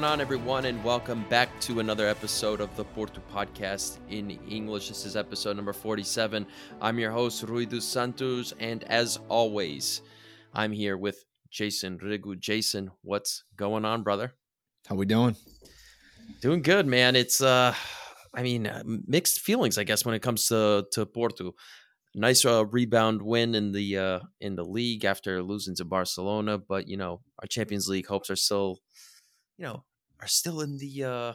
Going on, everyone, and welcome back to another episode of the Porto Podcast in English. This is episode number 47. I'm your host, Rui dos Santos, and as always, I'm here with Jason Rigu. Jason, what's going on, brother? How we doing? Doing good, man. It's uh, I mean, uh, mixed feelings, I guess, when it comes to to Porto. Nice uh, rebound win in the uh, in the league after losing to Barcelona, but you know our Champions League hopes are still you know are still in the uh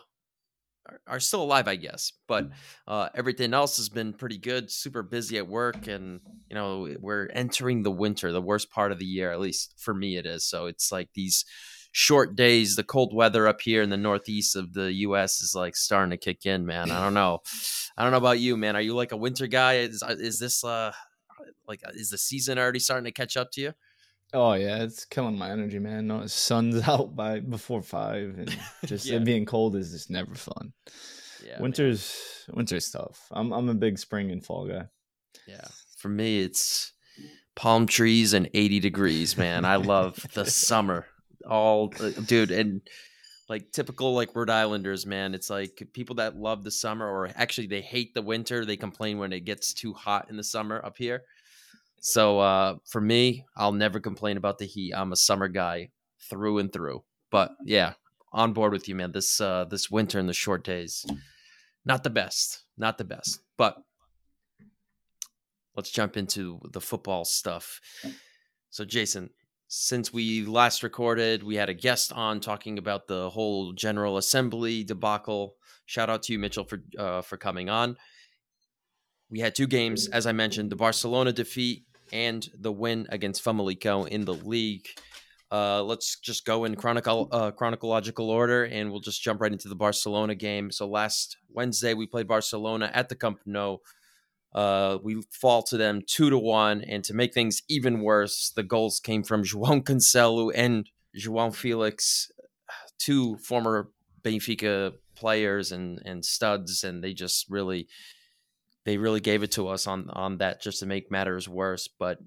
are, are still alive i guess but uh everything else has been pretty good super busy at work and you know we're entering the winter the worst part of the year at least for me it is so it's like these short days the cold weather up here in the northeast of the us is like starting to kick in man i don't know i don't know about you man are you like a winter guy? Is, is this uh like is the season already starting to catch up to you Oh yeah, it's killing my energy, man. No, sun's out by before five, and just yeah. being cold is just never fun. Yeah, winter's man. winter's tough. I'm I'm a big spring and fall guy. Yeah, for me it's palm trees and 80 degrees, man. I love the summer. All uh, dude, and like typical like Rhode Islanders, man. It's like people that love the summer, or actually they hate the winter. They complain when it gets too hot in the summer up here. So uh, for me, I'll never complain about the heat. I'm a summer guy through and through. But yeah, on board with you, man. This uh, this winter and the short days, not the best, not the best. But let's jump into the football stuff. So, Jason, since we last recorded, we had a guest on talking about the whole General Assembly debacle. Shout out to you, Mitchell, for uh, for coming on. We had two games, as I mentioned, the Barcelona defeat and the win against Famalicão in the league. Uh, let's just go in chronicle, uh, chronological order, and we'll just jump right into the Barcelona game. So last Wednesday we played Barcelona at the Camp Nou. Uh, we fall to them two to one, and to make things even worse, the goals came from João Cancelo and João Felix, two former Benfica players and and studs, and they just really they really gave it to us on on that just to make matters worse. But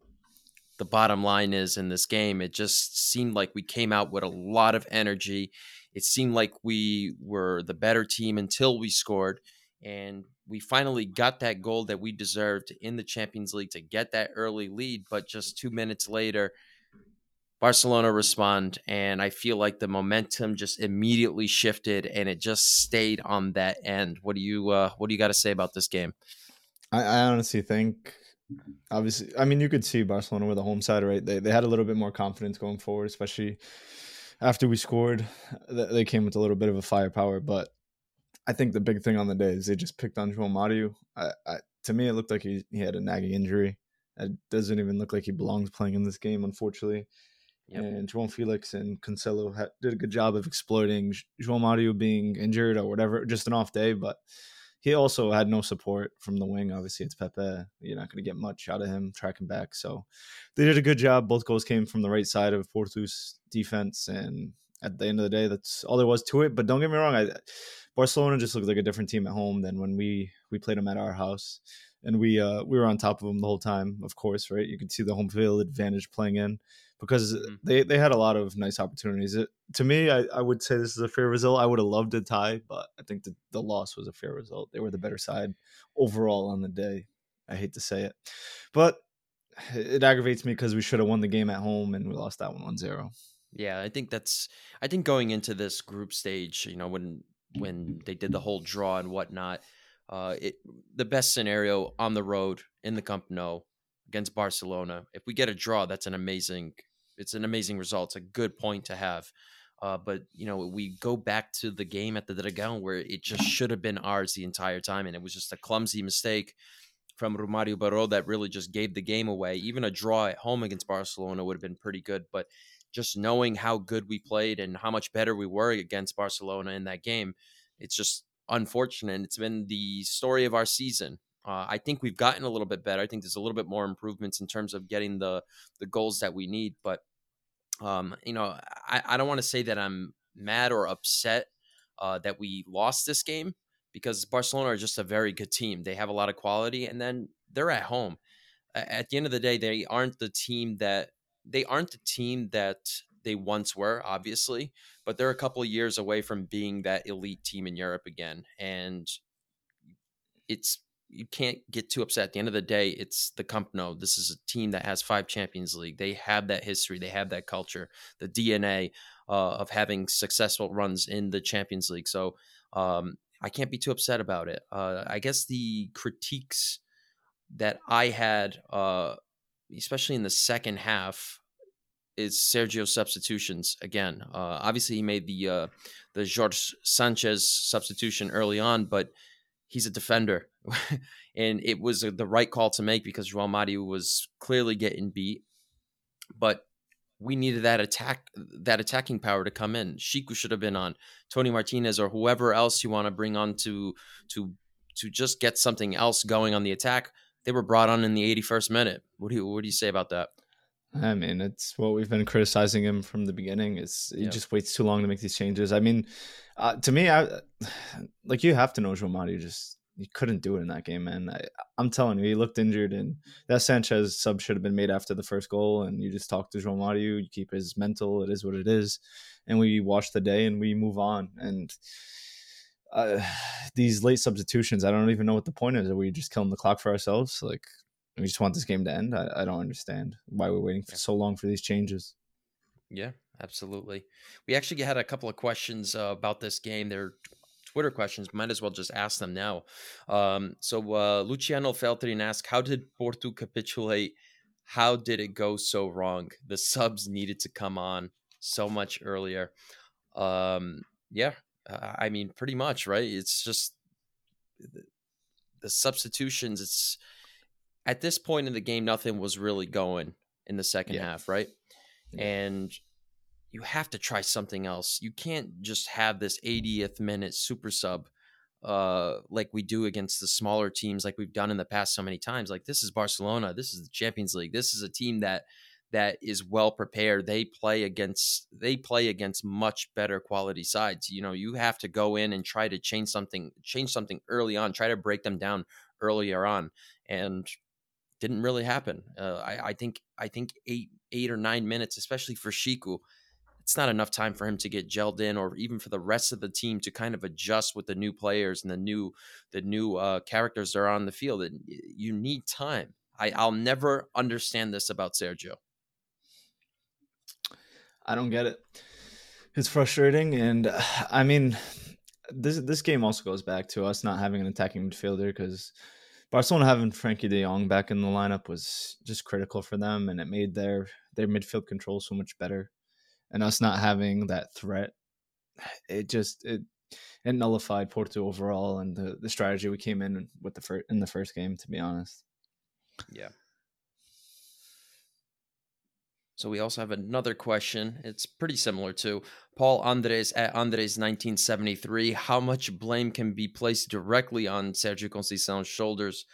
the bottom line is in this game, it just seemed like we came out with a lot of energy. It seemed like we were the better team until we scored. And we finally got that goal that we deserved in the Champions League to get that early lead. But just two minutes later, Barcelona respond, and I feel like the momentum just immediately shifted, and it just stayed on that end. What do you uh, What do you got to say about this game? I, I honestly think obviously I mean you could see Barcelona with the home side, right? They they had a little bit more confidence going forward, especially after we scored. They came with a little bit of a firepower, but I think the big thing on the day is they just picked on João Mario. I, I, to me, it looked like he, he had a nagging injury. It doesn't even look like he belongs playing in this game, unfortunately. Yep. And João Felix and Cancelo had, did a good job of exploiting João Mario being injured or whatever, just an off day. But he also had no support from the wing. Obviously, it's Pepe. You're not going to get much out of him tracking back. So they did a good job. Both goals came from the right side of Porto's defense, and at the end of the day, that's all there was to it. But don't get me wrong, I, Barcelona just looked like a different team at home than when we we played them at our house, and we uh, we were on top of them the whole time. Of course, right? You could see the home field advantage playing in because mm-hmm. they, they had a lot of nice opportunities. It, to me, I, I would say this is a fair result. I would have loved a tie, but I think the, the loss was a fair result. They were the better side overall on the day. I hate to say it, but it aggravates me because we should have won the game at home and we lost that one 1 0. Yeah, I think that's. I think going into this group stage, you know, when when they did the whole draw and whatnot, uh, it the best scenario on the road in the Camp Nou against Barcelona. If we get a draw, that's an amazing it's an amazing result. It's a good point to have. Uh, but you know, we go back to the game at the Dragão where it just should have been ours the entire time, and it was just a clumsy mistake from Romario Baró that really just gave the game away. Even a draw at home against Barcelona would have been pretty good, but just knowing how good we played and how much better we were against Barcelona in that game, it's just unfortunate. It's been the story of our season. Uh, I think we've gotten a little bit better. I think there's a little bit more improvements in terms of getting the the goals that we need. But um, you know, I, I don't want to say that I'm mad or upset uh, that we lost this game because Barcelona are just a very good team. They have a lot of quality, and then they're at home. At the end of the day, they aren't the team that they aren't the team that they once were, obviously, but they're a couple years away from being that elite team in Europe again. And it's you can't get too upset. At the end of the day, it's the Camp Nou. This is a team that has five Champions League. They have that history. They have that culture, the DNA uh, of having successful runs in the Champions League. So um, I can't be too upset about it. Uh, I guess the critiques that I had, uh, especially in the second half, is Sergio's substitutions again. Uh, obviously, he made the uh, the Jorge Sanchez substitution early on, but he's a defender, and it was the right call to make because João Mario was clearly getting beat. But we needed that attack, that attacking power to come in. Chico should have been on Toni Martinez or whoever else you want to bring on to to to just get something else going on the attack. They were brought on in the 81st minute. What do you what do you say about that? I mean, it's what we've been criticizing him from the beginning. Is he just waits too long to make these changes? I mean, uh, to me, I like you have to know Mario just he couldn't do it in that game, man. I, am telling you, he looked injured, and that Sanchez sub should have been made after the first goal. And you just talk to Mario, you keep his mental. It is what it is, and we watch the day and we move on. And uh, these late substitutions, I don't even know what the point is. Are we just killing the clock for ourselves? Like we just want this game to end. I, I don't understand why we're waiting for so long for these changes. Yeah, absolutely. We actually had a couple of questions uh, about this game. They're Twitter questions. Might as well just ask them now. Um, so uh, Luciano Feltrin asked, "How did Porto capitulate? How did it go so wrong? The subs needed to come on so much earlier." Um, yeah, I mean, pretty much, right? It's just the, the substitutions. It's at this point in the game, nothing was really going in the second yeah. half, right? Yeah. And you have to try something else. You can't just have this 80th minute super sub uh like we do against the smaller teams like we've done in the past so many times. Like this is Barcelona, this is the Champions League. This is a team that that is well prepared. They play against they play against much better quality sides. You know, you have to go in and try to change something change something early on, try to break them down earlier on. And didn't really happen. Uh, I, I, think I think eight eight or nine minutes, especially for Chico, it's not enough time for him to get gelled in, or even for the rest of the team to kind of adjust with the new players and the new the new uh, characters that are on the field. And you need time. I, I'll never understand this about Sergio. I don't get it. It's frustrating, and I mean, this this game also goes back to us not having an attacking midfielder because Barcelona having Frenkie De Jong back in the lineup was just critical for them, and it made their their midfield control so much better. And us not having that threat, it just it it nullified Porto overall and the the strategy we came in with the first in the first game. To be honest, yeah. So we also have another question. It's pretty similar to Paul Andres at Andres 1973. How much blame can be placed directly on Sergio Conceição's shoulders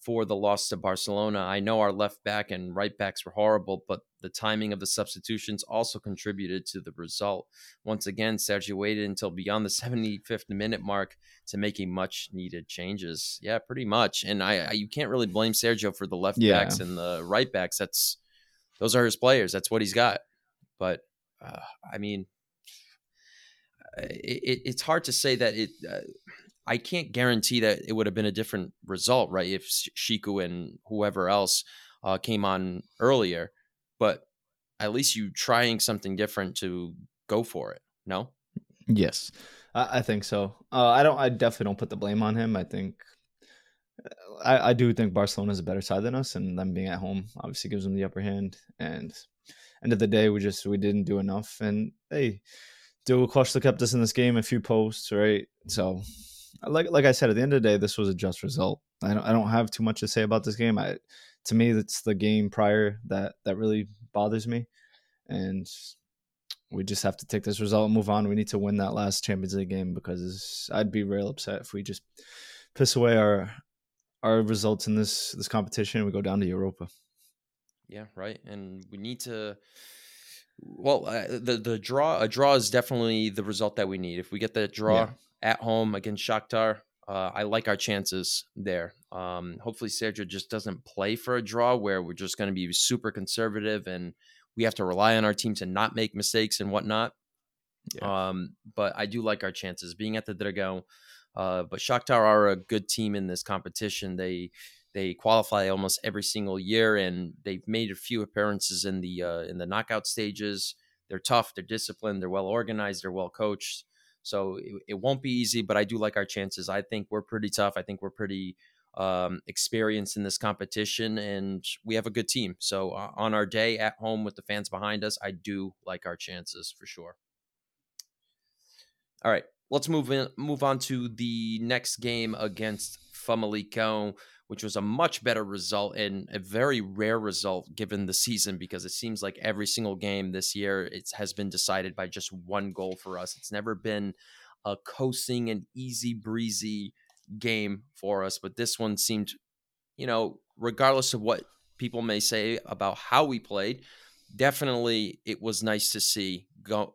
for the loss to Barcelona? I know our left back and right backs were horrible, but the timing of the substitutions also contributed to the result. Once again, Sergio waited until beyond the 75th minute mark to making much needed changes. Yeah, pretty much. And I, I you can't really blame Sergio for the left yeah. backs and the right backs. That's those are his players. That's what he's got. But uh, I mean, uh, it, it's hard to say that it. Uh, I can't guarantee that it would have been a different result, right? If Chico and whoever else uh, came on earlier, but at least you trying something different to go for it. No. Yes, I, I think so. Uh, I don't. I definitely don't put the blame on him. I think I, I do think Barcelona is a better side than us, and them being at home obviously gives them the upper hand. And end of the day, we just we didn't do enough. And hey, Diogo Costa kept us in this game a few posts, right? So, like like I said, at the end of the day, this was a just result. I don't I don't have too much to say about this game. I to me, it's the game prior that that really bothers me, and we just have to take this result and move on. We need to win that last Champions League game because I'd be real upset if we just piss away our our results in this this competition, we go down to Europa. Yeah, right. And we need to. Well, uh, the the draw a draw is definitely the result that we need. If we get the draw yeah. at home against Shakhtar, uh, I like our chances there. Um, hopefully, Sergio just doesn't play for a draw where we're just going to be super conservative and we have to rely on our team to not make mistakes and whatnot. Yeah. Um, but I do like our chances being at the Dragão. Uh, but Shakhtar are a good team in this competition. They they qualify almost every single year, and they've made a few appearances in the uh, in the knockout stages. They're tough, they're disciplined, they're well organized, they're well coached. So it, it won't be easy, but I do like our chances. I think we're pretty tough. I think we're pretty um, experienced in this competition, and we have a good team. So uh, on our day at home with the fans behind us, I do like our chances for sure. All right, let's move in, move on to the next game against Famalicão, which was a much better result and a very rare result given the season because it seems like every single game this year it has been decided by just one goal for us. It's never been a coasting and easy breezy game for us, but this one seemed, you know, regardless of what people may say about how we played, definitely it was nice to see go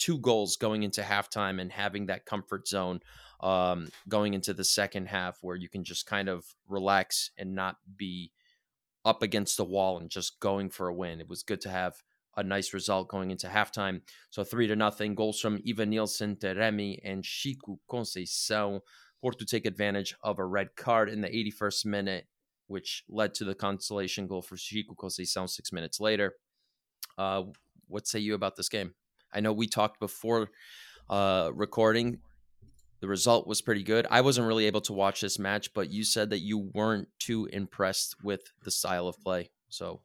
two goals going into halftime and having that comfort zone um, going into the second half where you can just kind of relax and not be up against the wall and just going for a win. It was good to have a nice result going into halftime. So three to nothing goals from Evanilson, Taremi, and Chico Conceição. Porto take advantage of a red card in the 81st minute, which led to the consolation goal for Chico Conceição six minutes later. Uh, what say you about this game? I know we talked before uh, recording. The result was pretty good. I wasn't really able to watch this match, but you said that you weren't too impressed with the style of play. So,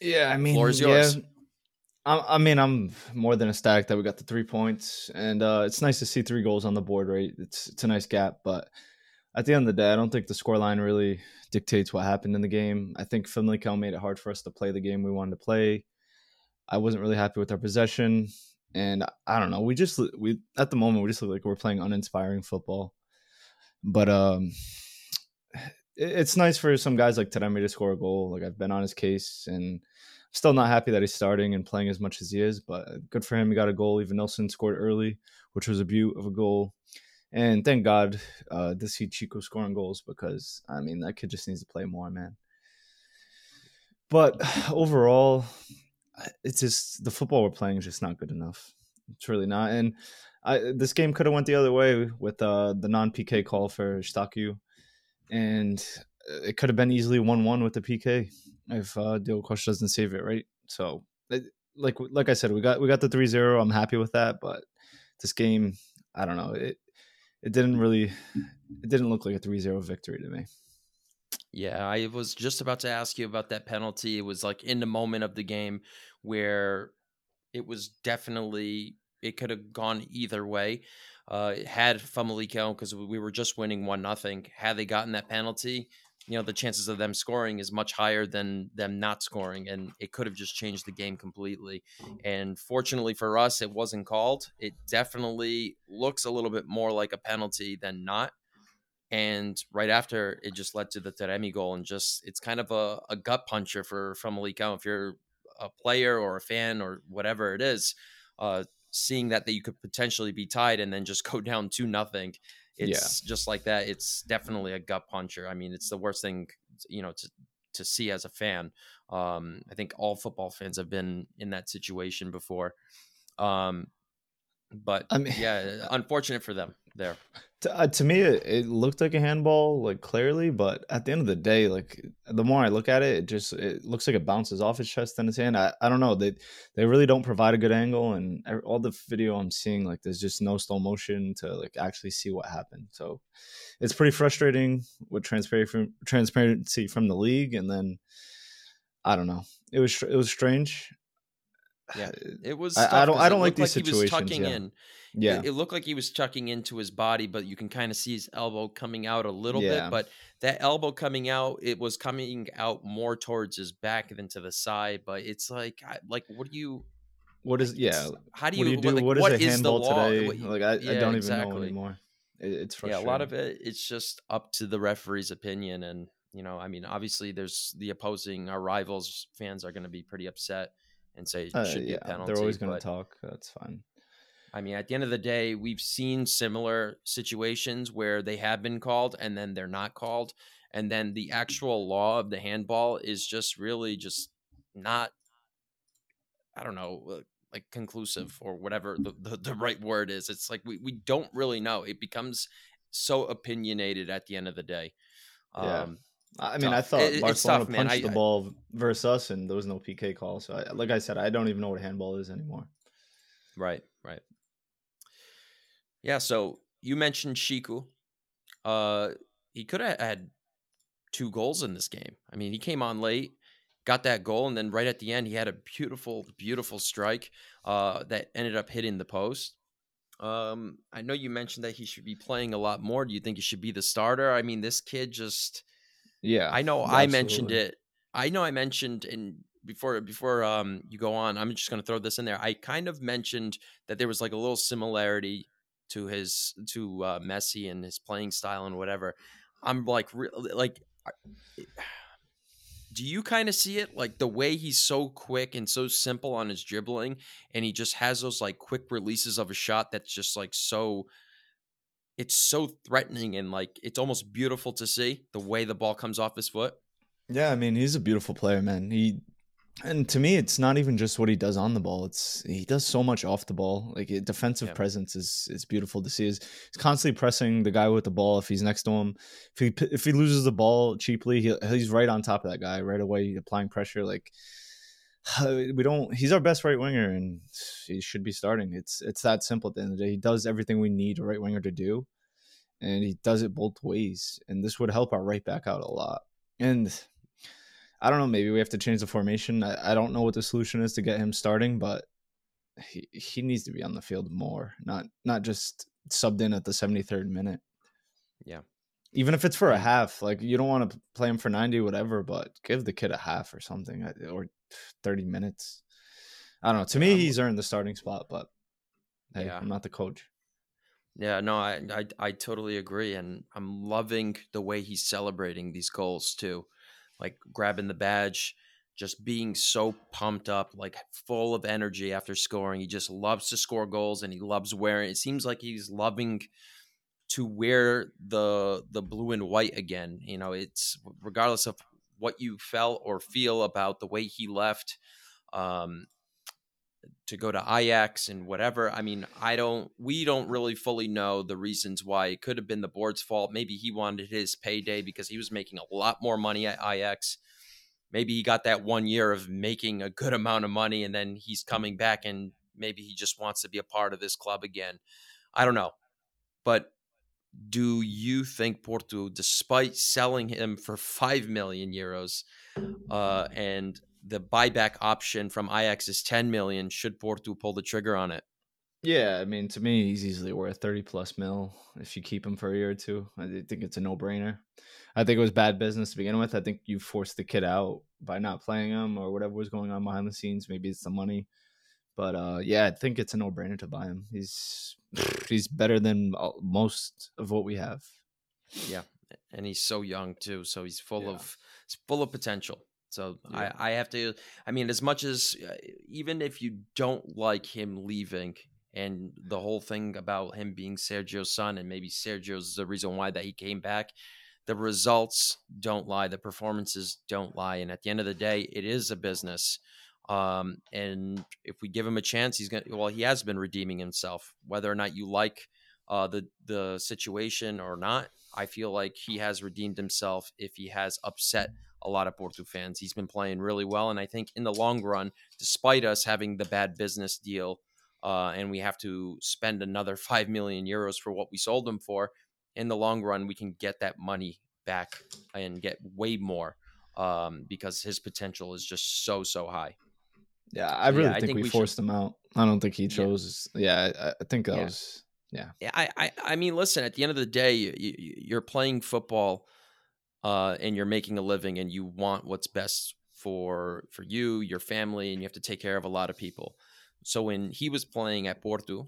yeah, I mean, floor is yours. Yeah, I, I mean, I'm more than ecstatic that we got the three points, and uh, it's nice to see three goals on the board. Right, it's it's a nice gap, but at the end of the day, I don't think the scoreline really dictates what happened in the game. I think Famalicão made it hard for us to play the game we wanted to play. I wasn't really happy with our possession and I don't know. We just we at the moment we just look like we're playing uninspiring football. But um, it's nice for some guys like Taremi to score a goal. Like I've been on his case, and still not happy that he's starting and playing as much as he is. But good for him. He got a goal. Evanilson scored early, which was a beaut of a goal. And thank God uh, to see Chico scoring goals because I mean that kid just needs to play more, man. But overall, it's just the football we're playing is just not good enough. It's really not. And I, this game could have went the other way with uh, the non PK call for Eustáquio, and it could have been easily one one with the PK if uh, Diogo Costa doesn't save it right. So, like like I said, we got we got the 3-0. I'm happy with that, but this game, I don't know. It it didn't really it didn't look like a 3-0 victory to me. Yeah, I was just about to ask you about that penalty. It was like in the moment of the game where it was definitely it could have gone either way. Uh, had Famalicão because we were just winning one nothing. Had they gotten that penalty, you know the chances of them scoring is much higher than them not scoring, and it could have just changed the game completely. And fortunately for us, it wasn't called. It definitely looks a little bit more like a penalty than not and right after it just led to the Taremi goal and just it's kind of a, a gut puncher for Famalicão if you're a player or a fan or whatever it is uh, seeing that that you could potentially be tied and then just go down to nothing it's yeah. just like that it's definitely a gut puncher. I mean it's the worst thing you know to to see as a fan. Um, I think all football fans have been in that situation before. Um, but I mean, yeah, unfortunate for them there. To, uh, to me, it, it, looked like a handball, like clearly, but at the end of the day, like the more I look at it, it just it looks like it bounces off his chest and his hand. I, I don't know. They they really don't provide a good angle, and all the video I'm seeing, like there's just no slow motion to like actually see what happened. So it's pretty frustrating with transparency from transparency from the league, and then I don't know. It was it was strange. Yeah, it was. I, I don't. I don't like these like situations. He was tucking yeah. in. Yeah, it, it, looked like he was tucking into his body, but you can kind of see his elbow coming out a little yeah. bit. But that elbow coming out, it was coming out more towards his back than to the side. But it's like, like, what do you? What is? Yeah. How do you, do, you do? Like, what is what a handball today? Like, I, yeah, I don't even exactly. know anymore. It, it's frustrating. Yeah, a lot of it. It's just up to the referee's opinion, and you know, I mean, obviously, there's the opposing, our rivals, fans are going to be pretty upset and say it uh, should yeah, be a penalty. They're always going to talk. That's fine. I mean, at the end of the day, we've seen similar situations where they have been called and then they're not called. And then the actual law of the handball is just really just not, I don't know, like conclusive or whatever the, the, the right word is. It's like we, we don't really know. It becomes so opinionated at the end of the day. Yeah. Um, I mean, tough. I thought It- Barcelona tough, punched I- the I- ball versus us, and there was no PK call. So, I, like I said, I don't even know what handball is anymore. Right, right. Yeah, so you mentioned Chico. Uh he could have had two goals in this game. I mean, he came on late, got that goal, and then right at the end he had a beautiful, beautiful strike uh that ended up hitting the post. Um, I know you mentioned that he should be playing a lot more. Do you think he should be the starter? I mean, this kid just Yeah, I know I mentioned it. I know I mentioned in before before um you go on. I'm just gonna throw this in there. I kind of mentioned that there was like a little similarity to his to uh, Messi and his playing style and whatever. I'm like re- like. Do you kind of see it like the way he's so quick and so simple on his dribbling, and he just has those like quick releases of a shot that's just like so it's so threatening and like it's almost beautiful to see the way the ball comes off his foot. Yeah, I mean, he's a beautiful player, man. He and to me, it's not even just what he does on the ball. It's he does so much off the ball. Like defensive Yeah. presence is is beautiful to see. He's, he's constantly pressing the guy with the ball if he's next to him. If he if he loses the ball cheaply, he, he's right on top of that guy right away, applying pressure. Like we don't. He's our best right winger, and he should be starting. It's it's that simple. At the end of the day, he does everything we need a right winger to do, and he does it both ways. And this would help our right back out a lot. And I don't know. Maybe we have to change the formation. I, I don't know what the solution is to get him starting, but he he needs to be on the field more, not not just subbed in at the seventy third minute. Yeah. Even if it's for a half, like you don't want to play him for ninety, whatever, but give the kid a half or something, or thirty minutes. I don't know. To me, he's earned the starting spot, but hey, Yeah. I'm not the coach. Yeah, no, I, I I totally agree, and I'm loving the way he's celebrating these goals too, like grabbing the badge, just being so pumped up, like full of energy after scoring. He just loves to score goals, and he loves wearing. It seems like he's loving to wear the the blue and white again. You know, it's regardless of what you felt or feel about the way he left. Um, to go to Ajax and whatever. I mean, I don't we don't really fully know the reasons why. It could have been the board's fault. Maybe he wanted his payday because he was making a lot more money at Ajax. Maybe he got that one year of making a good amount of money and then he's coming back and maybe he just wants to be a part of this club again. I don't know. But do you think Porto, despite selling him for five million euros, uh, and the buyback option from Ajax is 10 million. Should Porto pull the trigger on it? Yeah, I mean, to me, he's easily worth 30 plus mil if you keep him for a year or two. I think it's a no brainer. I think it was bad business to begin with. I think you forced the kid out by not playing him or whatever was going on behind the scenes. Maybe it's the money. But uh, yeah, I think it's a no brainer to buy him. He's he's better than most of what we have. Yeah, and he's so young too, so he's full Yeah. of he's full of potential. So Yeah. I, I have to. I mean, as much as uh, even if you don't like him leaving, and the whole thing about him being Sergio's son, and maybe Sergio's the reason why that he came back. The results don't lie. The performances don't lie. And at the end of the day, it is a business. Um, and if we give him a chance, he's gonna. Well, he has been redeeming himself. Whether or not you like uh, the the situation or not, I feel like he has redeemed himself. If he has upset a lot of Porto fans, he's been playing really well, and I think in the long run, despite us having the bad business deal, uh, and we have to spend another five million euros for what we sold him for, in the long run, we can get that money back and get way more um, because his potential is just so so high. Yeah, I Yeah, really I think, think we, we should- forced him out. I don't think he chose. Yeah, I, I think that Yeah. was. Yeah, I, I, I mean, listen. At the end of the day, you, you, you're playing football, uh, and you're making a living, and you want what's best for for you, your family, and you have to take care of a lot of people. So when he was playing at Porto,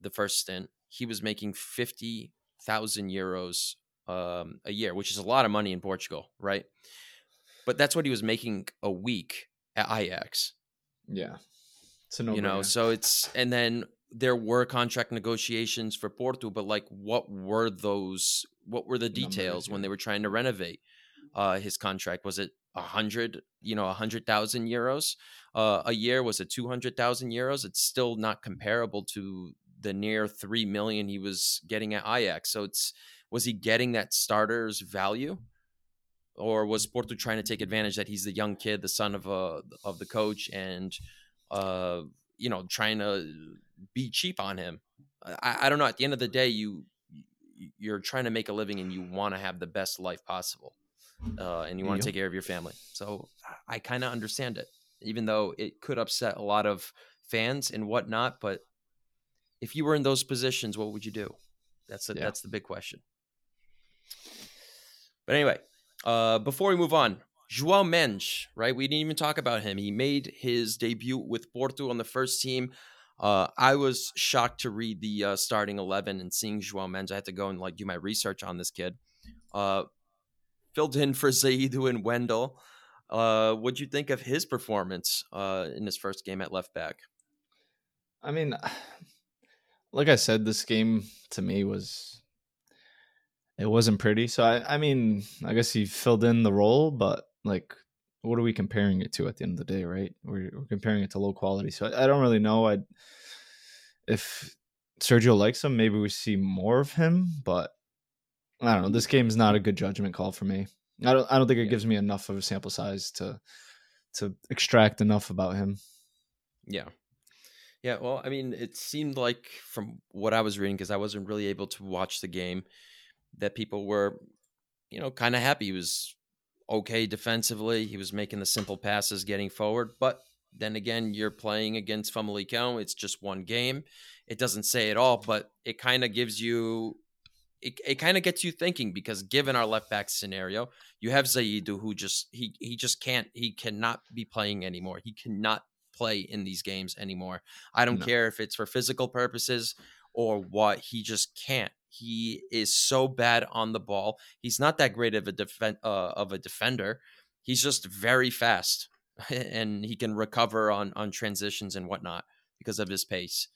the first stint, he was making fifty thousand euros um, a year, which is a lot of money in Portugal, right? But that's what he was making a week at Ajax Yeah, it's a no. you know so it's and then there were contract negotiations for porto but like what were those what were the Numbers, details when yeah. they were trying to renovate uh, his contract. Was it a hundred, you know, a hundred thousand euros uh, a year? Was it two hundred thousand euros? It's still not comparable to the near three million he was getting at Ajax. So it's was he getting that starter's value? Or was Porto trying to take advantage that he's the young kid, the son of a of the coach, and uh, you know, trying to be cheap on him? I, I don't know. At the end of the day, you you're trying to make a living and you want to have the best life possible, uh, and you want to take care of your family. So I kind of understand it, even though it could upset a lot of fans and whatnot. But if you were in those positions, what would you do? That's the, yeah. that's the big question. But anyway, uh, before we move on, João Mendes, right? We didn't even talk about him. He made his debut with Porto on the first team. Uh, I was shocked to read the uh, starting eleven and seeing João Mendes. I had to go and like do my research on this kid. Uh, filled in for Zaidu and Wendell. Uh, what'd you think of his performance uh, in his first game at left back? I mean, like I said, this game to me was it wasn't pretty. So I, I mean, I guess he filled in the role, but like, what are we comparing it to at the end of the day, right? We're, we're comparing it to low quality. So I, I don't really know. I if Sergio likes him, maybe we see more of him. But I don't know. This game is not a good judgment call for me. I don't. I don't think it yeah. gives me enough of a sample size to to extract enough about him. Yeah. Yeah, well, I mean, it seemed like from what I was reading, because I wasn't really able to watch the game, that people were, you know, kind of happy. He was okay defensively. He was making the simple passes, getting forward. But then again, you're playing against Famalicão. It's just one game. It doesn't say it all, but it kind of gives you, it, it kind of gets you thinking because given our left back scenario, you have Zaidu who just he he just can't he cannot be playing anymore. He cannot play in these games anymore. I don't no. care if it's for physical purposes or what. He just can't. He is so bad on the ball. He's not that great of a defen- uh, of a defender. He's just very fast, and he can recover on on transitions and whatnot because of his pace.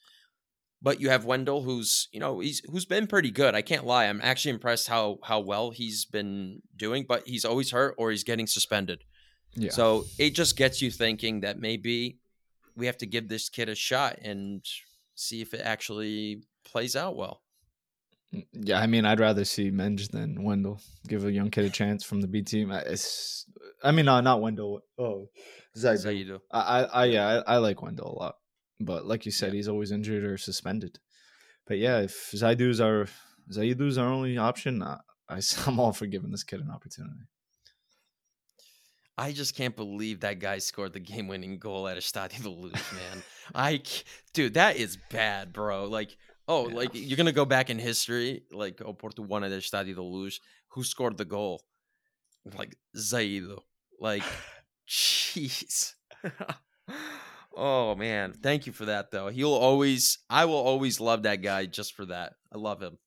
But you have Wendell, who's you know he's who's been pretty good. I can't lie. I'm actually impressed how how well he's been doing. But he's always hurt or he's getting suspended. Yeah. So it just gets you thinking that maybe we have to give this kid a shot and see if it actually plays out well. Yeah, I mean, I'd rather see Menj than Wendell. Give a young kid a chance from the B team. It's, I mean, no, not Wendell. Oh, Zaidu. I, I, I, yeah, I, I, like Wendell a lot, but like you said, yeah. he's always injured or suspended. But yeah, if Zaidu's our Zaidu's our only option, I, I'm all for giving this kid an opportunity. I just can't believe that guy scored the game-winning goal at Estádio da Luz, man. I, dude, that is bad, bro. Like, oh, yeah. like you're gonna go back in history, like oh, Porto won at Estádio da Luz. Who scored the goal? Like Zaidu. Like, jeez. oh man, thank you for that, though. He'll always, I will always love that guy just for that. I love him.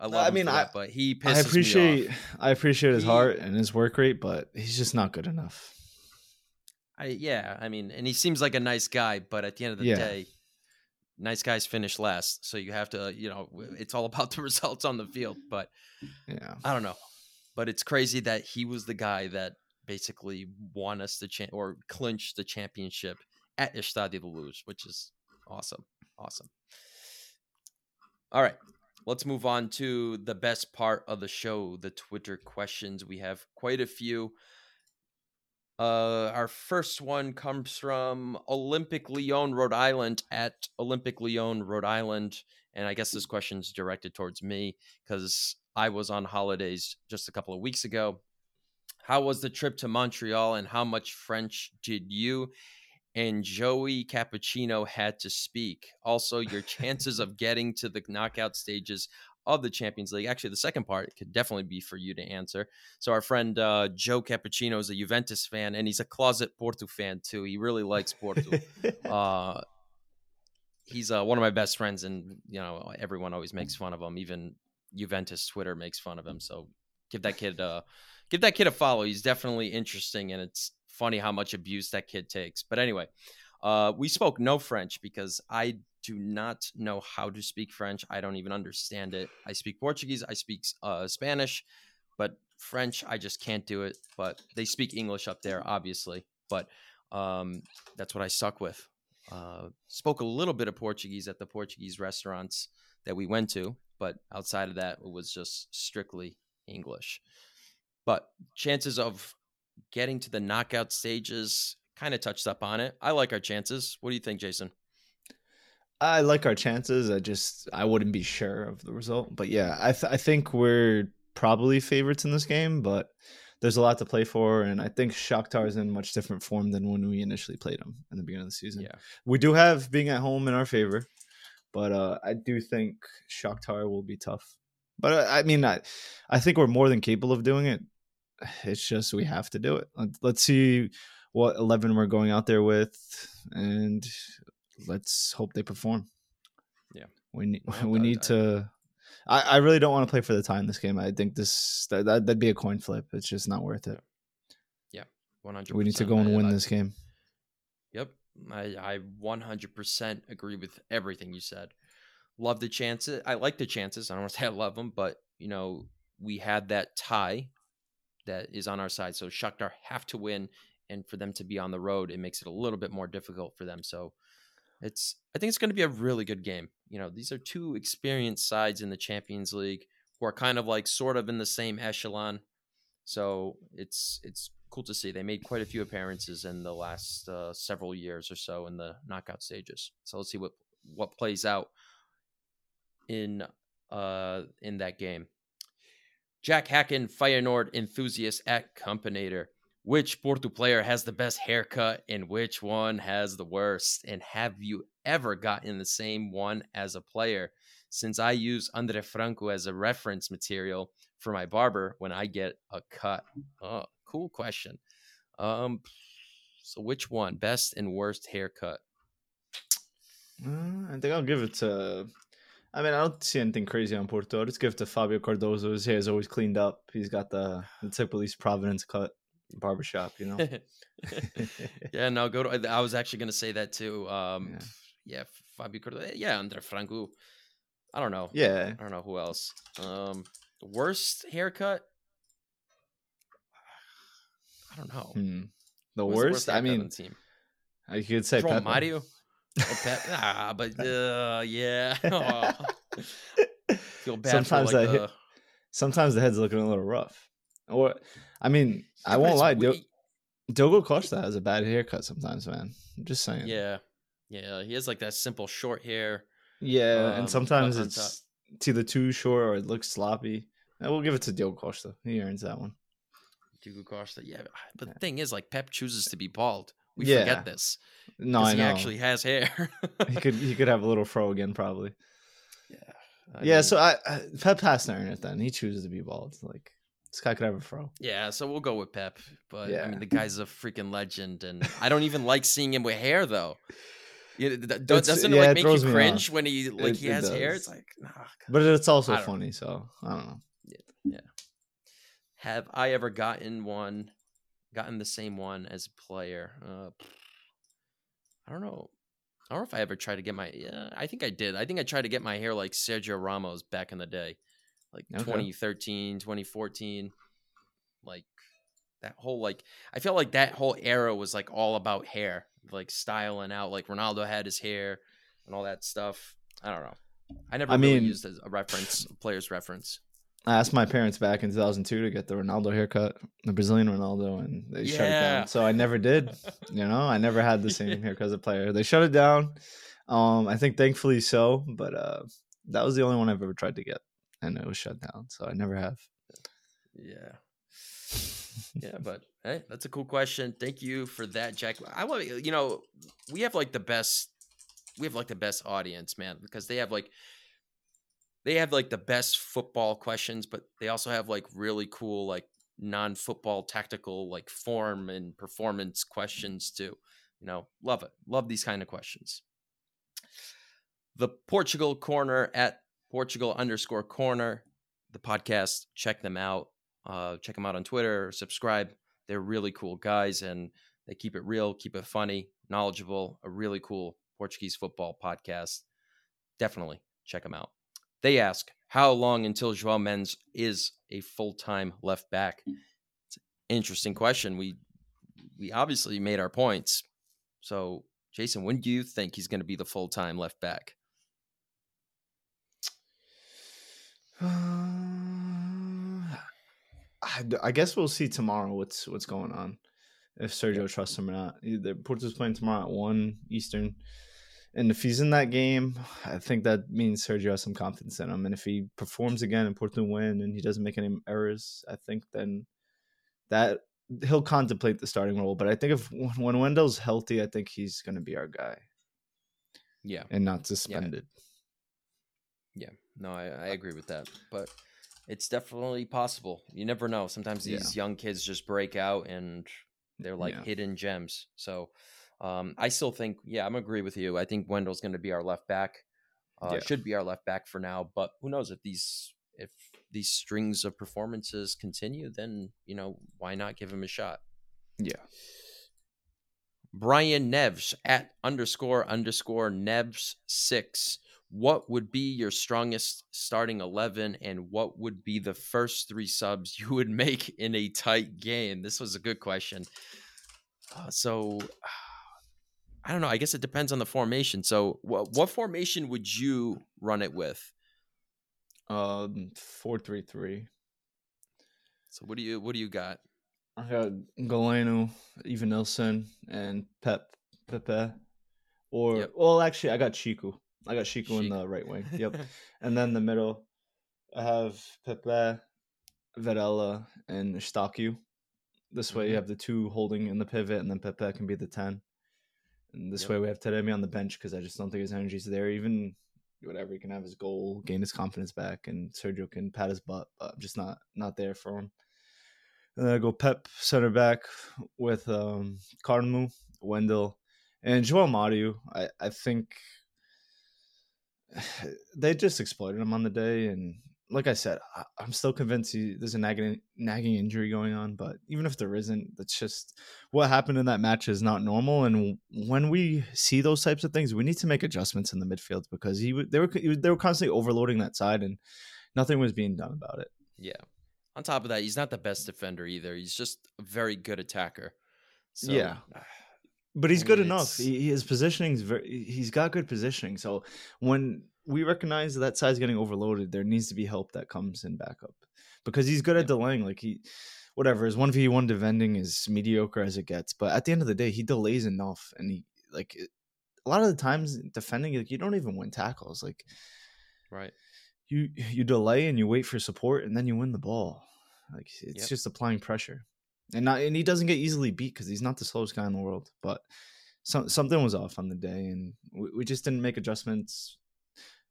I love. I mean, I, that, but he pisses I appreciate. Me I appreciate his he, heart and his work rate, but he's just not good enough. I yeah, I mean, and he seems like a nice guy, but at the end of the yeah. day, nice guys finish last. So you have to, you know, it's all about the results on the field. But yeah, I don't know. But it's crazy that he was the guy that basically won us the champ or clinched the championship at Estádio da Luz, which is awesome. Awesome. All right let's move on to the best part of the show the Twitter questions. We have quite a few. Uh, our first one comes from Olympic Lyon, Rhode Island, at Olympic Lyon, Rhode Island. And I guess this question is directed towards me because I was on holidays just a couple of weeks ago. How was the trip to Montreal and how much French did you and Joey Cappuccino had to speak. Also, your chances of getting to the knockout stages of the Champions League. Actually, the second part could definitely be for you to answer. So, our friend uh, Joe Cappuccino is a Juventus fan, and he's a closet Porto fan too. He really likes Porto. uh, he's uh, one of my best friends, and you know everyone always makes fun of him. Even Juventus Twitter makes fun of him. So, give that kid uh, give that kid a follow. He's definitely interesting, and it's funny how much abuse that kid takes. But anyway, uh, we spoke no French because I do not know how to speak French. I don't even understand it. I speak Portuguese. I speak uh, Spanish, but French, I just can't do it. But they speak English up there, obviously. But um, that's what I suck with. Uh, spoke a little bit of Portuguese at the Portuguese restaurants that we went to, but outside of that, it was just strictly English. But chances of getting to the knockout stages kind of touched up on it. I like our chances. What do you think, Jason? I like our chances. I just I wouldn't be sure of the result, but yeah, I th- I think we're probably favorites in this game, but there's a lot to play for, and I think Shakhtar is in much different form than when we initially played them in the beginning of the season. Yeah, we do have being at home in our favor, but uh, I do think Shakhtar will be tough. But uh, I mean, I I think we're more than capable of doing it. It's just we have to do it. Let's see what eleven we're going out there with, and let's hope they perform. Yeah, we need we need to. I, I really don't want to play for the tie in this game. I think this that, that would be a coin flip. It's just not worth it. Yeah, one hundred. We need to go and win I, this game. Yep, I I one hundred percent agree with everything you said. Love the chances. I like the chances. I don't want to say I love them, but you know we had that tie that is on our side. So Shakhtar have to win, and for them to be on the road, it makes it a little bit more difficult for them. So it's I think it's going to be a really good game. You know, these are two experienced sides in the Champions League who are kind of like sort of in the same echelon. So it's it's cool to see. They made quite a few appearances in the last uh, several years or so in the knockout stages. So let's see what what plays out in uh in that game. Jack Hacken, Feyenoord enthusiast at Companator which Porto player has the best haircut and which one has the worst? And have you ever gotten the same one as a player? Since I use Andre Franco as a reference material for my barber when I get a cut. Oh, cool question. Um, so which one, best and worst haircut? Uh, I think I'll give it to. I mean, I don't see anything crazy on Porto. I'll just give it to Fabio Cardoso. His hair is always cleaned up. He's got the the East Providence cut barbershop, you know. yeah, no, go to. I was actually going to say that too. Um, yeah, yeah Fabio Cardoso. Yeah, Andre Franco. I don't know. Yeah, I don't know who else. Um, worst haircut. I don't know. Hmm. The worst. The worst I mean, team. I could say Pep. Mario. Pep. ah, but uh, yeah. Oh. Feel bad. Sometimes like the... sometimes the head's looking a little rough. Or, I mean, I won't lie. Di- Diogo Costa has a bad haircut sometimes, man. I'm just saying. Yeah, yeah. He has like that simple short hair. Yeah, um, and sometimes it's either too short or it looks sloppy. And we'll give it to Diogo Costa. He earns that one. Diogo Costa, yeah. But the thing is, like Pep chooses to be bald. We yeah. forget this. No, I he know. actually has hair. he could he could have a little fro again, probably. Yeah. I yeah. Mean, so I, I Pep has to earn it. Then he chooses to be bald. Like this guy could have a fro. Yeah, so we'll go with Pep. But yeah. I mean, the guy's a freaking legend, and I don't even like seeing him with hair though. Yeah, doesn't yeah, it like make you cringe when he like it, he has hair? It's like, nah, but it's also funny. So I don't know. Yeah, yeah. Have I ever gotten one? Gotten the same one as a player? Uh, I don't know. I don't know if I ever tried to get my. Yeah, I think I did. I think I tried to get my hair like Sergio Ramos back in the day like okay. 2013, 2014. Like that whole like I felt like that whole era was like all about hair, like styling out. Like Ronaldo had his hair and all that stuff. I don't know. I never I really mean, used as a reference, a player's reference. I asked my parents back in 2002 to get the Ronaldo haircut, the Brazilian Ronaldo, and they yeah. shut it down. So I never did. you know, I never had the same haircut as a player. They shut it down. Um, I think thankfully so, but uh, that was the only one I've ever tried to get and it was shut down. So I never have. Yeah. yeah, but hey, that's a cool question. Thank you for that, Jack. I want you know, we have like the best we have like the best audience, man, because they have like they have like the best football questions, but they also have like really cool like non-football tactical like form and performance questions too. You know, love it. Love these kind of questions. The Portugal corner at Portugal underscore corner, the podcast. Check them out. Uh, check them out on Twitter. Subscribe. They're really cool guys and they keep it real, keep it funny, knowledgeable. A really cool Portuguese football podcast. Definitely check them out. They ask, how long until Joao Mendes is a full time left back? Mm. It's an interesting question. We we obviously made our points. So, Jason, when do you think he's going to be the full time left back? I, guess we'll see tomorrow what's what's going on if Sergio trusts him or not. The Porto's playing tomorrow at one Eastern, and if he's in that game, I think that means Sergio has some confidence in him. And if he performs again and Porto win and he doesn't make any errors, I think then that he'll contemplate the starting role. But I think if when Wendell's healthy, I think he's going to be our guy. Yeah, and not suspended. Yeah, yeah. no, I, I agree with that. But it's definitely possible. You never know. Sometimes these yeah. young kids just break out and they're like yeah. hidden gems. So um, I still think, yeah, I'm agree with you. I think Wendell's going to be our left back. Uh, yeah. Should be our left back for now, but who knows if these if these strings of performances continue, then you know why not give him a shot? Yeah. Brian Neves at underscore underscore Neves six what would be your strongest starting 11 and what would be the first three subs you would make in a tight game this was a good question uh, so i don't know i guess it depends on the formation so what, what formation would you run it with um 433 so what do you what do you got i got galeno Evanilson, and pep pepe or yep. well actually i got Chico. I got Chico in the right wing. Yep. and then the middle, I have Pepe, Varela, and Eustáquio. This way, mm-hmm. you have the two holding in the pivot, and then Pepe can be the 10. And this yep. way, we have Taremi on the bench because I just don't think his energy's there. Even whatever, he can have his goal, gain his confidence back, and Sergio can pat his butt, but just not not there for him. And then I go Pep center back with um, Carmo, Wendell, and Joao Mario. I, I think they just exploited him on the day, and like I said, I, am still convinced he, there's a nagging nagging injury going on. But even if there isn't, that's just what happened in that match is not normal. And when we see those types of things, we need to make adjustments in the midfield because he they were they were constantly overloading that side, and nothing was being done about it. Yeah. On top of that, he's not the best defender either. He's just a very good attacker. So, yeah. Ah, but he's I mean, good enough. He, his positioning's very. He's got good positioning. So when we recognize that side's getting overloaded, there needs to be help that comes in backup because he's good at delaying. Like he, whatever his one v one defending is mediocre as it gets. But at the end of the day, he delays enough, and he like a lot of the times defending like you don't even win tackles. Like right, you you delay and you wait for support, and then you win the ball. Like it's yep. just applying pressure and not and he doesn't get easily beat because he's not the slowest guy in the world. But some, something was off on the day, and we, we just didn't make adjustments.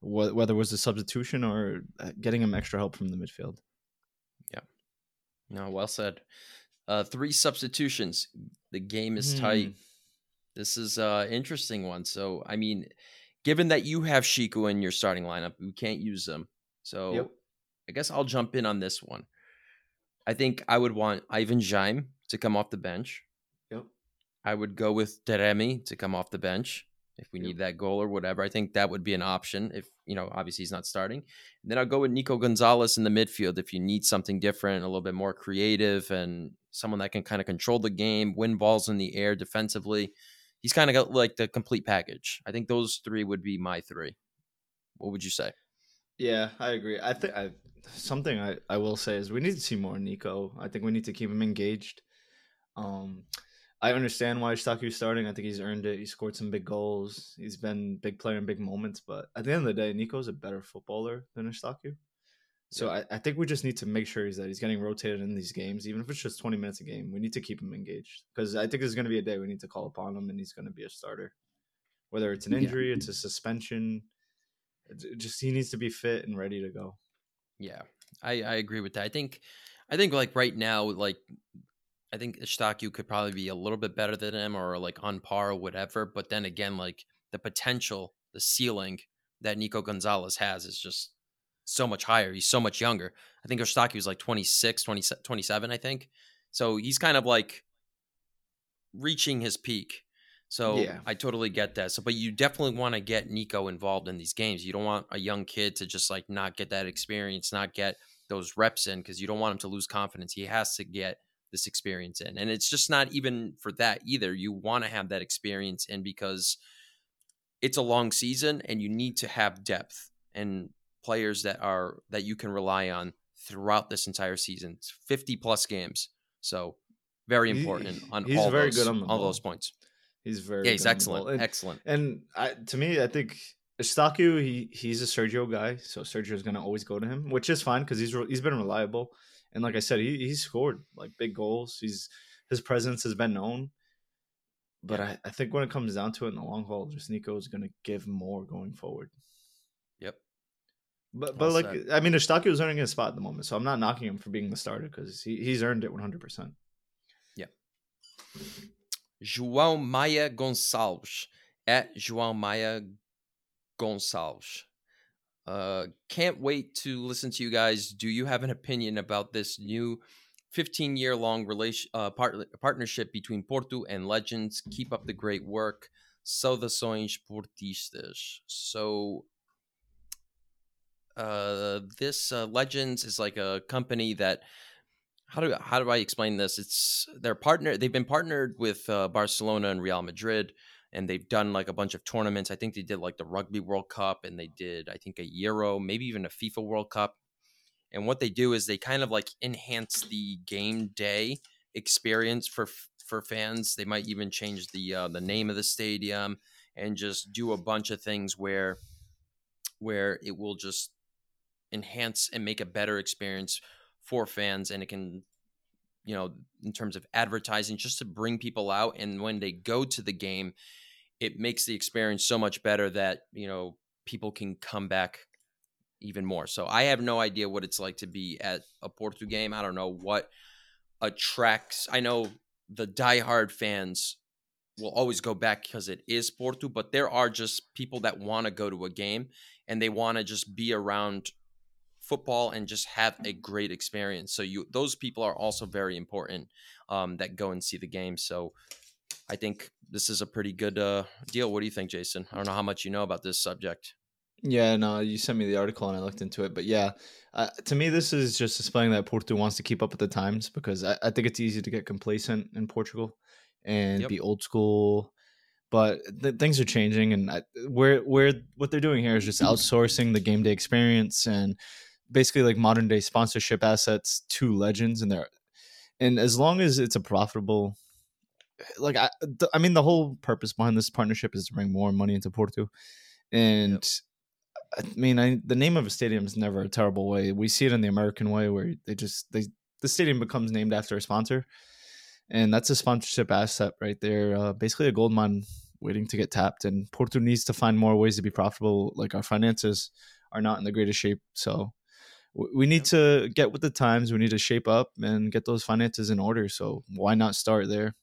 Wh- whether it was a substitution or uh, getting him extra help from the midfield. Yeah, no, well said. Uh, three substitutions. The game is mm. tight. This is uh interesting one. So I mean, given that you have Chico in your starting lineup, we can't use him. So yep. I guess I'll jump in on this one. I think I would want Ivan Jaime to come off the bench. Yep. I would go with Taremi to come off the bench if we need that goal or whatever. I think that would be an option if, you know, obviously he's not starting. And then I'll go with Nico Gonzalez in the midfield if you need something different, a little bit more creative and someone that can kind of control the game, win balls in the air defensively. He's kind of got like the complete package. I think those three would be my three. What would you say? Yeah, I agree. I think I something I, I will say is we need to see more Nico. I think we need to keep him engaged. Um, I understand why Eustáquio's starting. I think he's earned it. He scored some big goals. He's been big player in big moments. But at the end of the day, Nico's a better footballer than Eustáquio. So yeah. I, I think we just need to make sure he's that he's getting rotated in these games, even if it's just 20 minutes a game. We need to keep him engaged because I think there's going to be a day we need to call upon him and he's going to be a starter. Whether it's an injury, yeah. it's a suspension, just he needs to be fit and ready to go. Yeah, I, I agree with that. I think I think like right now, like I think Eustáquio could probably be a little bit better than him or like on par or whatever. But then again, like the potential, the ceiling that Nico Gonzalez has is just so much higher. He's so much younger. I think Eustáquio was like 26, 20, 27, I think. So he's kind of like reaching his peak. So Yeah. I totally get that. So, but you definitely want to get Nico involved in these games. You don't want a young kid to just like not get that experience, not get those reps in because you don't want him to lose confidence. He has to get this experience in. And it's just not even for that either. You want to have that experience in because it's a long season and you need to have depth and players that are that you can rely on throughout this entire season. It's 50 plus games. So very He- important on he's all very those, good on all ball. those points. He's very Yeah, he's excellent. And, excellent. and I, to me, I think Eustáquio, he he's a Sergio guy, so Sergio's gonna always go to him, which is fine because he's re- he's been reliable. And like I said, he he's scored like big goals. He's his presence has been known. But I, I think when it comes down to it in the long haul, just Nico is gonna give more going forward. Yep. But Well but like said. I mean, Eustáquio was earning his spot at the moment, so I'm not knocking him for being the starter because he, he's earned it 100. percent Yeah. João Maia Gonçalves at João Maia Gonçalves. Uh, can't wait to listen to you guys. Do you have an opinion about this new 15 year long relation uh, part- partnership between Porto and Legends? Keep up the great work. Saudações Portistas. So, uh, this uh, Legends is like a company that how do how do I explain this? It's their partner. They've been partnered with uh, Barcelona and Real Madrid, and they've done like a bunch of tournaments. I think they did like the Rugby World Cup, and they did I think a Euro, maybe even a FIFA World Cup. And what they do is they kind of like enhance the game day experience for for fans. They might even change the uh, the name of the stadium and just do a bunch of things where where it will just enhance and make a better experience for fans and it can you know in terms of advertising just to bring people out and when they go to the game it makes the experience so much better that you know people can come back even more so i have no idea what it's like to be at a porto game i don't know what attracts i know the diehard fans will always go back because it is porto but there are just people that want to go to a game and they want to just be around football and just have a great experience. So you those people are also very important um, that go and see the game. So I think this is a pretty good uh, deal. What do you think, Jason? I don't know how much you know about this subject. Yeah, no, you sent me the article and I looked into it. But yeah, uh, to me, this is just displaying that Porto wants to keep up with the times because I, I think it's easy to get complacent in Portugal and Yep. be old school. But th- things are changing, and I, where where what they're doing here is just outsourcing the game day experience and basically like modern day sponsorship assets to legends, and they're and as long as it's a profitable like I, th- I mean the whole purpose behind this partnership is to bring more money into Porto. And I mean I the name of a stadium is never a terrible way. We see it in the American way where they just they the stadium becomes named after a sponsor. And that's a sponsorship asset right there uh, basically a gold mine waiting to get tapped. And Porto needs to find more ways to be profitable. Like our finances are not in the greatest shape. So we need to get with the times. We need to shape up and get those finances in order. So why not start there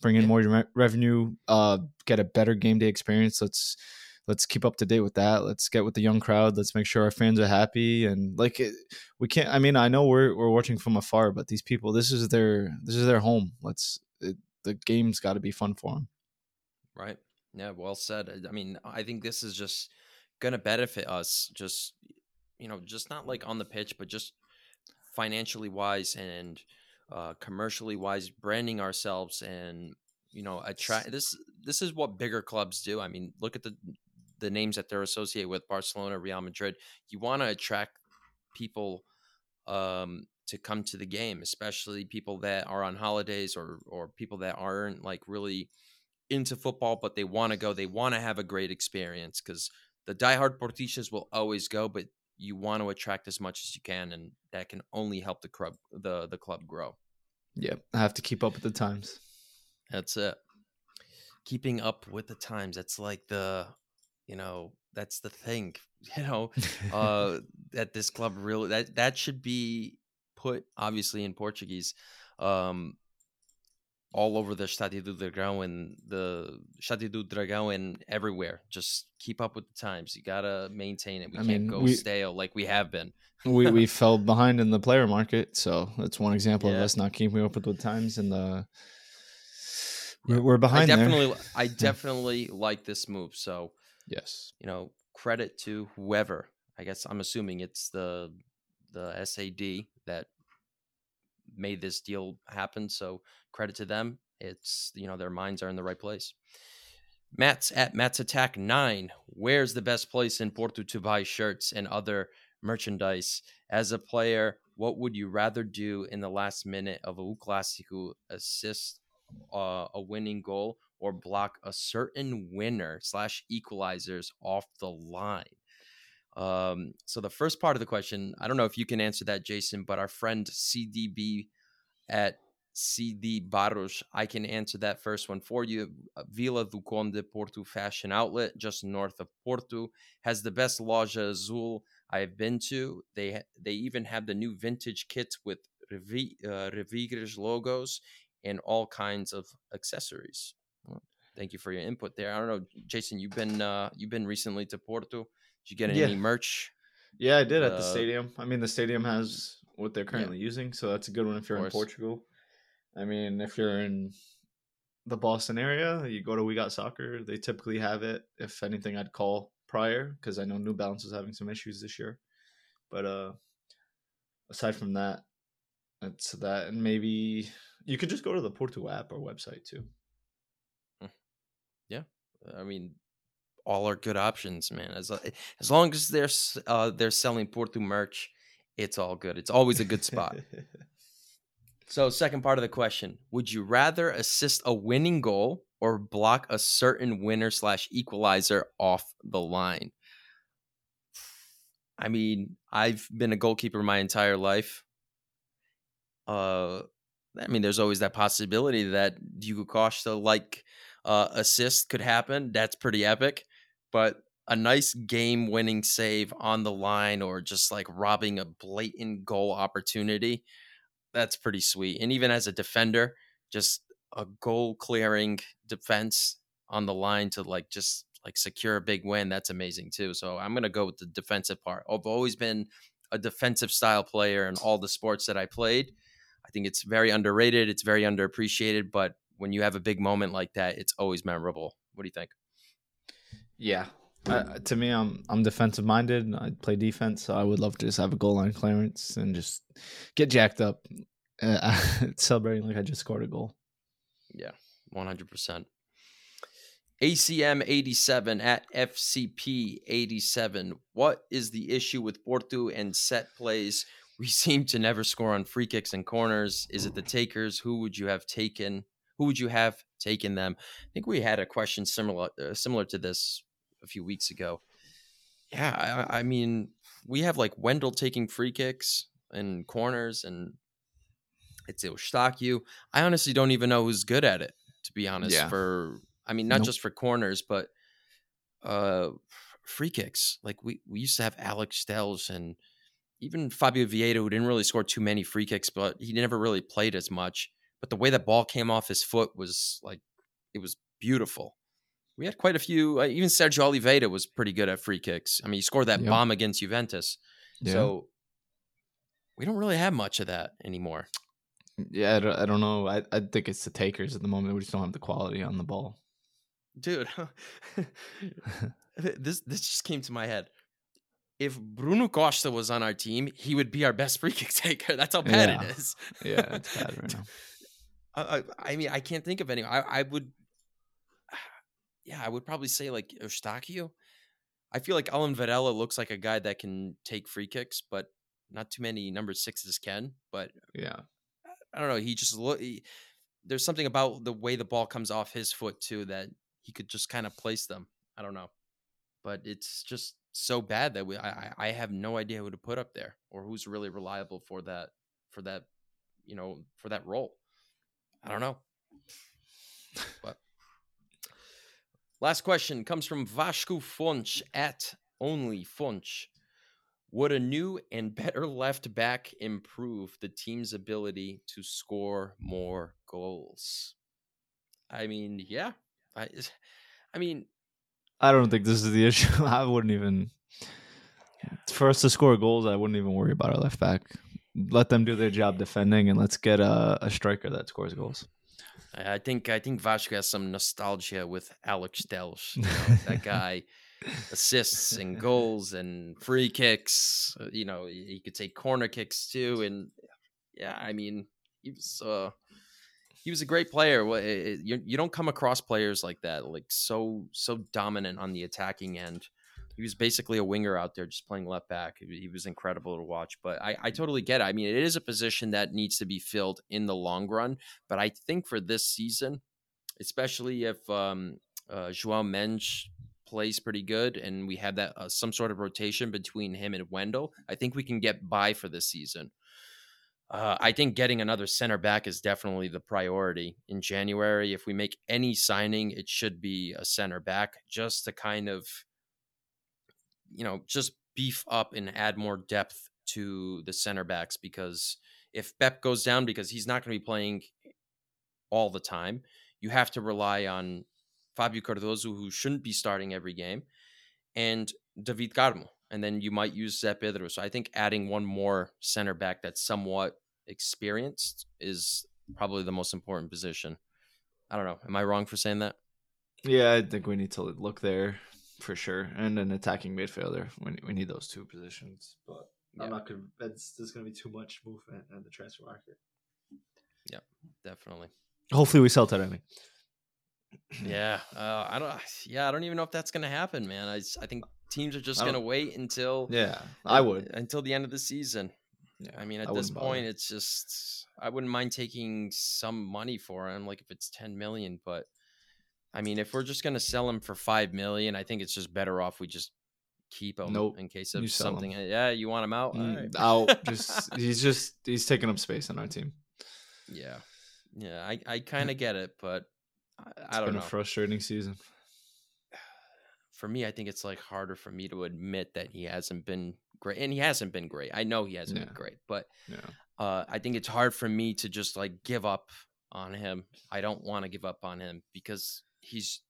bring in Yeah. more re- revenue, uh, get a better game day experience. Let's let's keep up to date with that. Let's get with the young crowd. Let's make sure our fans are happy and like it, we can't. I mean, I know we're we're watching from afar, but these people, this is their this is their home. Let's it, the game's got to be fun for them. Right. Yeah, well said. I- I mean, I think this is just going to benefit us just you know, just not like on the pitch, but just financially wise and uh commercially wise branding ourselves and you know, attract this this is what bigger clubs do. I mean, look at the the names that they're associated with Barcelona, Real Madrid. You want to attract people um to come to the game, especially people that are on holidays or or people that aren't like really into football, but they want to go. They want to have a great experience because the diehard Portistas will always go, but you want to attract as much as you can, and that can only help the club the the club grow. Yeah, I have to keep up with the times. That's it. Keeping up with the times. That's like the, you know, that's the thing. You know, uh, that this club really that that should be put obviously in Portuguese, um, all over the Estádio do Dragão and the Estádio do Dragão and everywhere. Just keep up with the times. You gotta maintain it. We I can't mean, go we- stale like we have been. we we fell behind in the player market, so that's one example of us not keeping up with the times and the. We're, we're behind. I definitely, there. I definitely like this move. So yes, you know, credit to whoever. I guess I'm assuming it's the the SAD that made this deal happen. So credit to them. It's you know their minds are in the right place. Matt's at Matt's Attack Nine. Where's the best place in Porto to buy shirts and other merchandise? As a player, what would you rather do in the last minute of a Clásico? Assist uh, a winning goal or block a certain winner slash equalizers off the line? Um, so the first part of the question, I don't know if you can answer that, Jason, but our friend CDB at CD Barros, I can answer that first one for you. Uh, Vila do Conde Porto Fashion Outlet, just north of Porto, has the best loja azul I've been to. They they even have the new vintage kits with uh, Revigres logos and all kinds of accessories. Well, thank you for your input there. I don't know, Jason, you've been uh, you've been recently to Porto. Did you get Yeah. any merch? yeah, I did at Uh, the stadium. I mean, the stadium has what they're currently using, so that's a good one if you're in. Portugal. I mean, if you're in the Boston area, you go to We Got Soccer. They typically have it. If anything, I'd call prior because I know New Balance is having some issues this year. But uh aside from that, that's that, and maybe you could just go to the Porto app or website too. Yeah, I mean, all are good options, man. As as long as they're uh, they're selling Porto merch, it's all good. It's always a good spot. so, second part of the question: Would you rather assist a winning goal or block a certain winner slash equalizer off the line? I mean, I've been a goalkeeper my entire life. Uh, I mean, there's always that possibility that Diogo Costa like uh, assist could happen. That's pretty epic. But a nice game winning save on the line or just like robbing a blatant goal opportunity, that's pretty sweet. And even as a defender, just a goal clearing defense on the line to like just like secure a big win, that's amazing too. So I'm to go with the defensive part. I've always been a defensive style player in all the sports that I played. I think it's very underrated. It's very underappreciated, but when you have a big moment like that, it's always memorable. What do you think? Yeah. To me, I'm I'm defensive minded. I play defense, so I would love to just have a goal line clearance and just get jacked up, uh, celebrating like I just scored a goal. Yeah, 100%. ACM 87 at FCP 87. What is the issue with Porto and set plays? We seem to never score on free kicks and corners. Is it the takers? Who would you have taken? Who would you have taken them? I think we had a question similar uh, similar to this a few weeks ago. Yeah, I, I mean, we have like Wendell taking free kicks and corners, and it's Eustáquio. I honestly don't even know who's good at it, to be honest. Yeah. For I mean, not Nope. just for corners, but uh, free kicks. Like we we used to have Alex Telles and even Fabio Vieira, who didn't really score too many free kicks, but he never really played as much. But the way that ball came off his foot was like it was beautiful. We had quite a few. Uh, even Sergio Oliveira was pretty good at free kicks. I mean, he scored that Yeah. bomb against Juventus. Yeah. So we don't really have much of that anymore. yeah, I don't, I don't know. I, I think it's the takers at the moment. We just don't have the quality on the ball. dude this this just came to my head if bruno costa was on our team he would be our best free kick taker that's how bad Yeah. it is Yeah, it's bad right now. I, I, I mean i can't think of any i, I would yeah i would probably say like Eustáquio. i feel like alan varela looks like a guy that can take free kicks but not too many number sixes can but Yeah, I don't know. He just look. He, there's something about the way the ball comes off his foot too that he could just kind of place them. I don't know, but it's just so bad that we. I I- I have no idea who to put up there or who's really reliable for that for that you know for that role. I don't know. But last question comes from Vasco Fonch at only Fonch. Would a new and better left back improve the team's ability to score more goals? I mean, yeah. I, I mean, I don't think this is the issue. I wouldn't even. For us to score goals, I wouldn't even worry about our left back. let them do their job defending, and let's get a, a striker that scores goals. I think I think Vasco has some nostalgia with Alex Telles. You know, that guy assists and goals and free kicks. Uh, you know, he could take corner kicks too. And yeah, I mean, he was uh, he was a great player. You you don't come across players like that, like so so dominant on the attacking end. He was basically a winger out there, just playing left back. He was incredible to watch. But I, I totally get it. I mean, it is a position that needs to be filled in the long run. But I think for this season, especially if um, uh, Joao Mendes plays pretty good and we have that uh, some sort of rotation between him and Wendell, I think we can get by for this season. Uh, I think getting another center back is definitely the priority in January. If we make any signing, it should be a center back just to kind of, you know, just beef up and add more depth to the center backs because if Pep goes down because he's not going to be playing all the time, you have to rely on Fabio Cardoso, who shouldn't be starting every game, and David Carmo and then you might use Zé Pedro. So I think adding one more center back that's somewhat experienced is probably the most important position. I don't know. Am I wrong for saying that? Yeah, I think we need to look there for sure, and an attacking midfielder. We we need those two positions, but yeah. I'm not convinced there's going to be too much movement in the transfer market. Yeah, definitely. Hopefully, we sell Taremi. yeah, uh, I don't. Yeah, I don't even know if that's going to happen, man. I I think teams are just going to wait until yeah, I would until the end of the season. Yeah, I mean, at I this point, bother. it's just I wouldn't mind taking some money for him, like if it's ten million. But I mean, if we're just going to sell him for five million, I think it's just better off we just keep him nope. in case of something. Him. Yeah, you want him out? Mm, right. Out. just he's just he's taking up space on our team. Yeah, yeah, I I kind of get it, but I, I don't been know. A frustrating season for me, I think it's like harder for me to admit that he hasn't been great, and he hasn't been great. I know he hasn't yeah. been great, but yeah. uh, I think it's hard for me to just like give up on him. I don't want to give up on him because he's.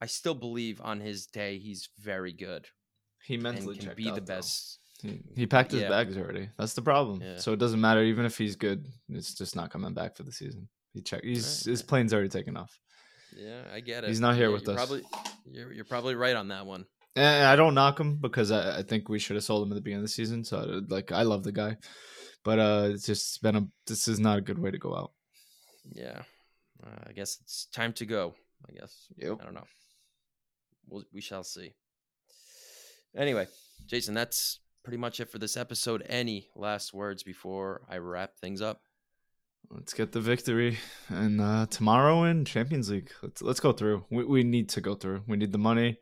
I still believe on his day he's very good. He mentally can be out, the best. He, he, packed his yeah. bags already. That's the problem. So it doesn't matter even if he's good. It's just not coming back for the season. He checked. He's right. his plane's already taken off. Yeah, I get it. He's not here yeah, with us. Probably, you're, you're probably right on that one. And I don't knock him because I, I think we should have sold him at the beginning of the season. So like I love the guy, but uh, it's just been a. This is not a good way to go out. Yeah, uh, I guess it's time to go. I guess. Yep. I don't know. We'll, we shall see. Anyway, Jason, that's pretty much it for this episode. Any last words before I wrap things up? Let's get the victory, and uh, tomorrow in Champions League. Let's let's go through. We we need to go through. We need the money.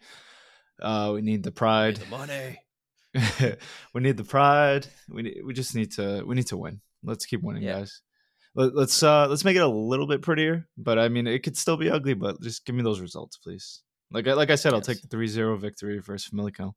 Uh, we need the pride. Need the money. we need the pride. We need, we just need to we need to win. Let's keep winning, yeah. guys. Let, let's uh let's make it a little bit prettier. But I mean, it could still be ugly. But just give me those results, please. Like I, like I said, yes. I'll take the 3-0 victory versus Famalicão.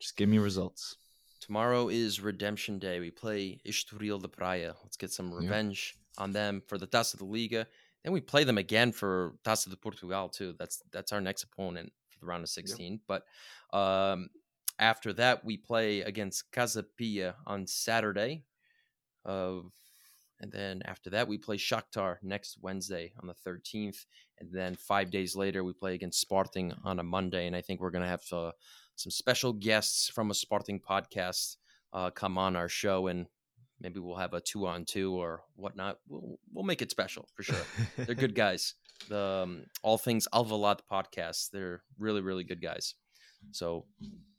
Just give me results. Tomorrow is Redemption Day. We play Estoril de Praia. Let's get some revenge on them for the Taça de Liga. Then we play them again for Taça de Portugal too. That's that's our next opponent for the round of 16. But um, after that, we play against Casa Pia on Saturday. Of and then after that, we play Shakhtar next Wednesday on the 13th. And then five days later, we play against Sporting on a Monday. And I think we're going to have to some special guests from a Sporting podcast uh, come on our show, and maybe we'll have a two on two or whatnot. We'll we'll make it special for sure. They're good guys. The um, All Things Alvalade podcast. They're really really good guys. So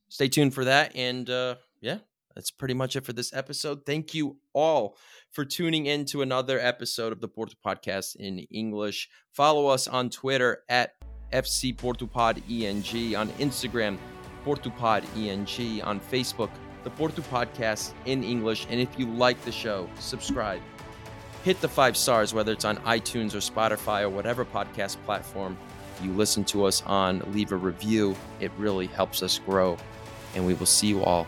stay tuned for that, and uh, yeah. That's pretty much it for this episode. Thank you all for tuning in to another episode of the Porto Podcast in English. Follow us on Twitter at FC Portupod ENG, on Instagram PortuPod ENG on Facebook, the Porto Podcast in English. And if you like the show, subscribe. Hit the five stars, whether it's on iTunes or Spotify or whatever podcast platform you listen to us on. Leave a review. It really helps us grow. And we will see you all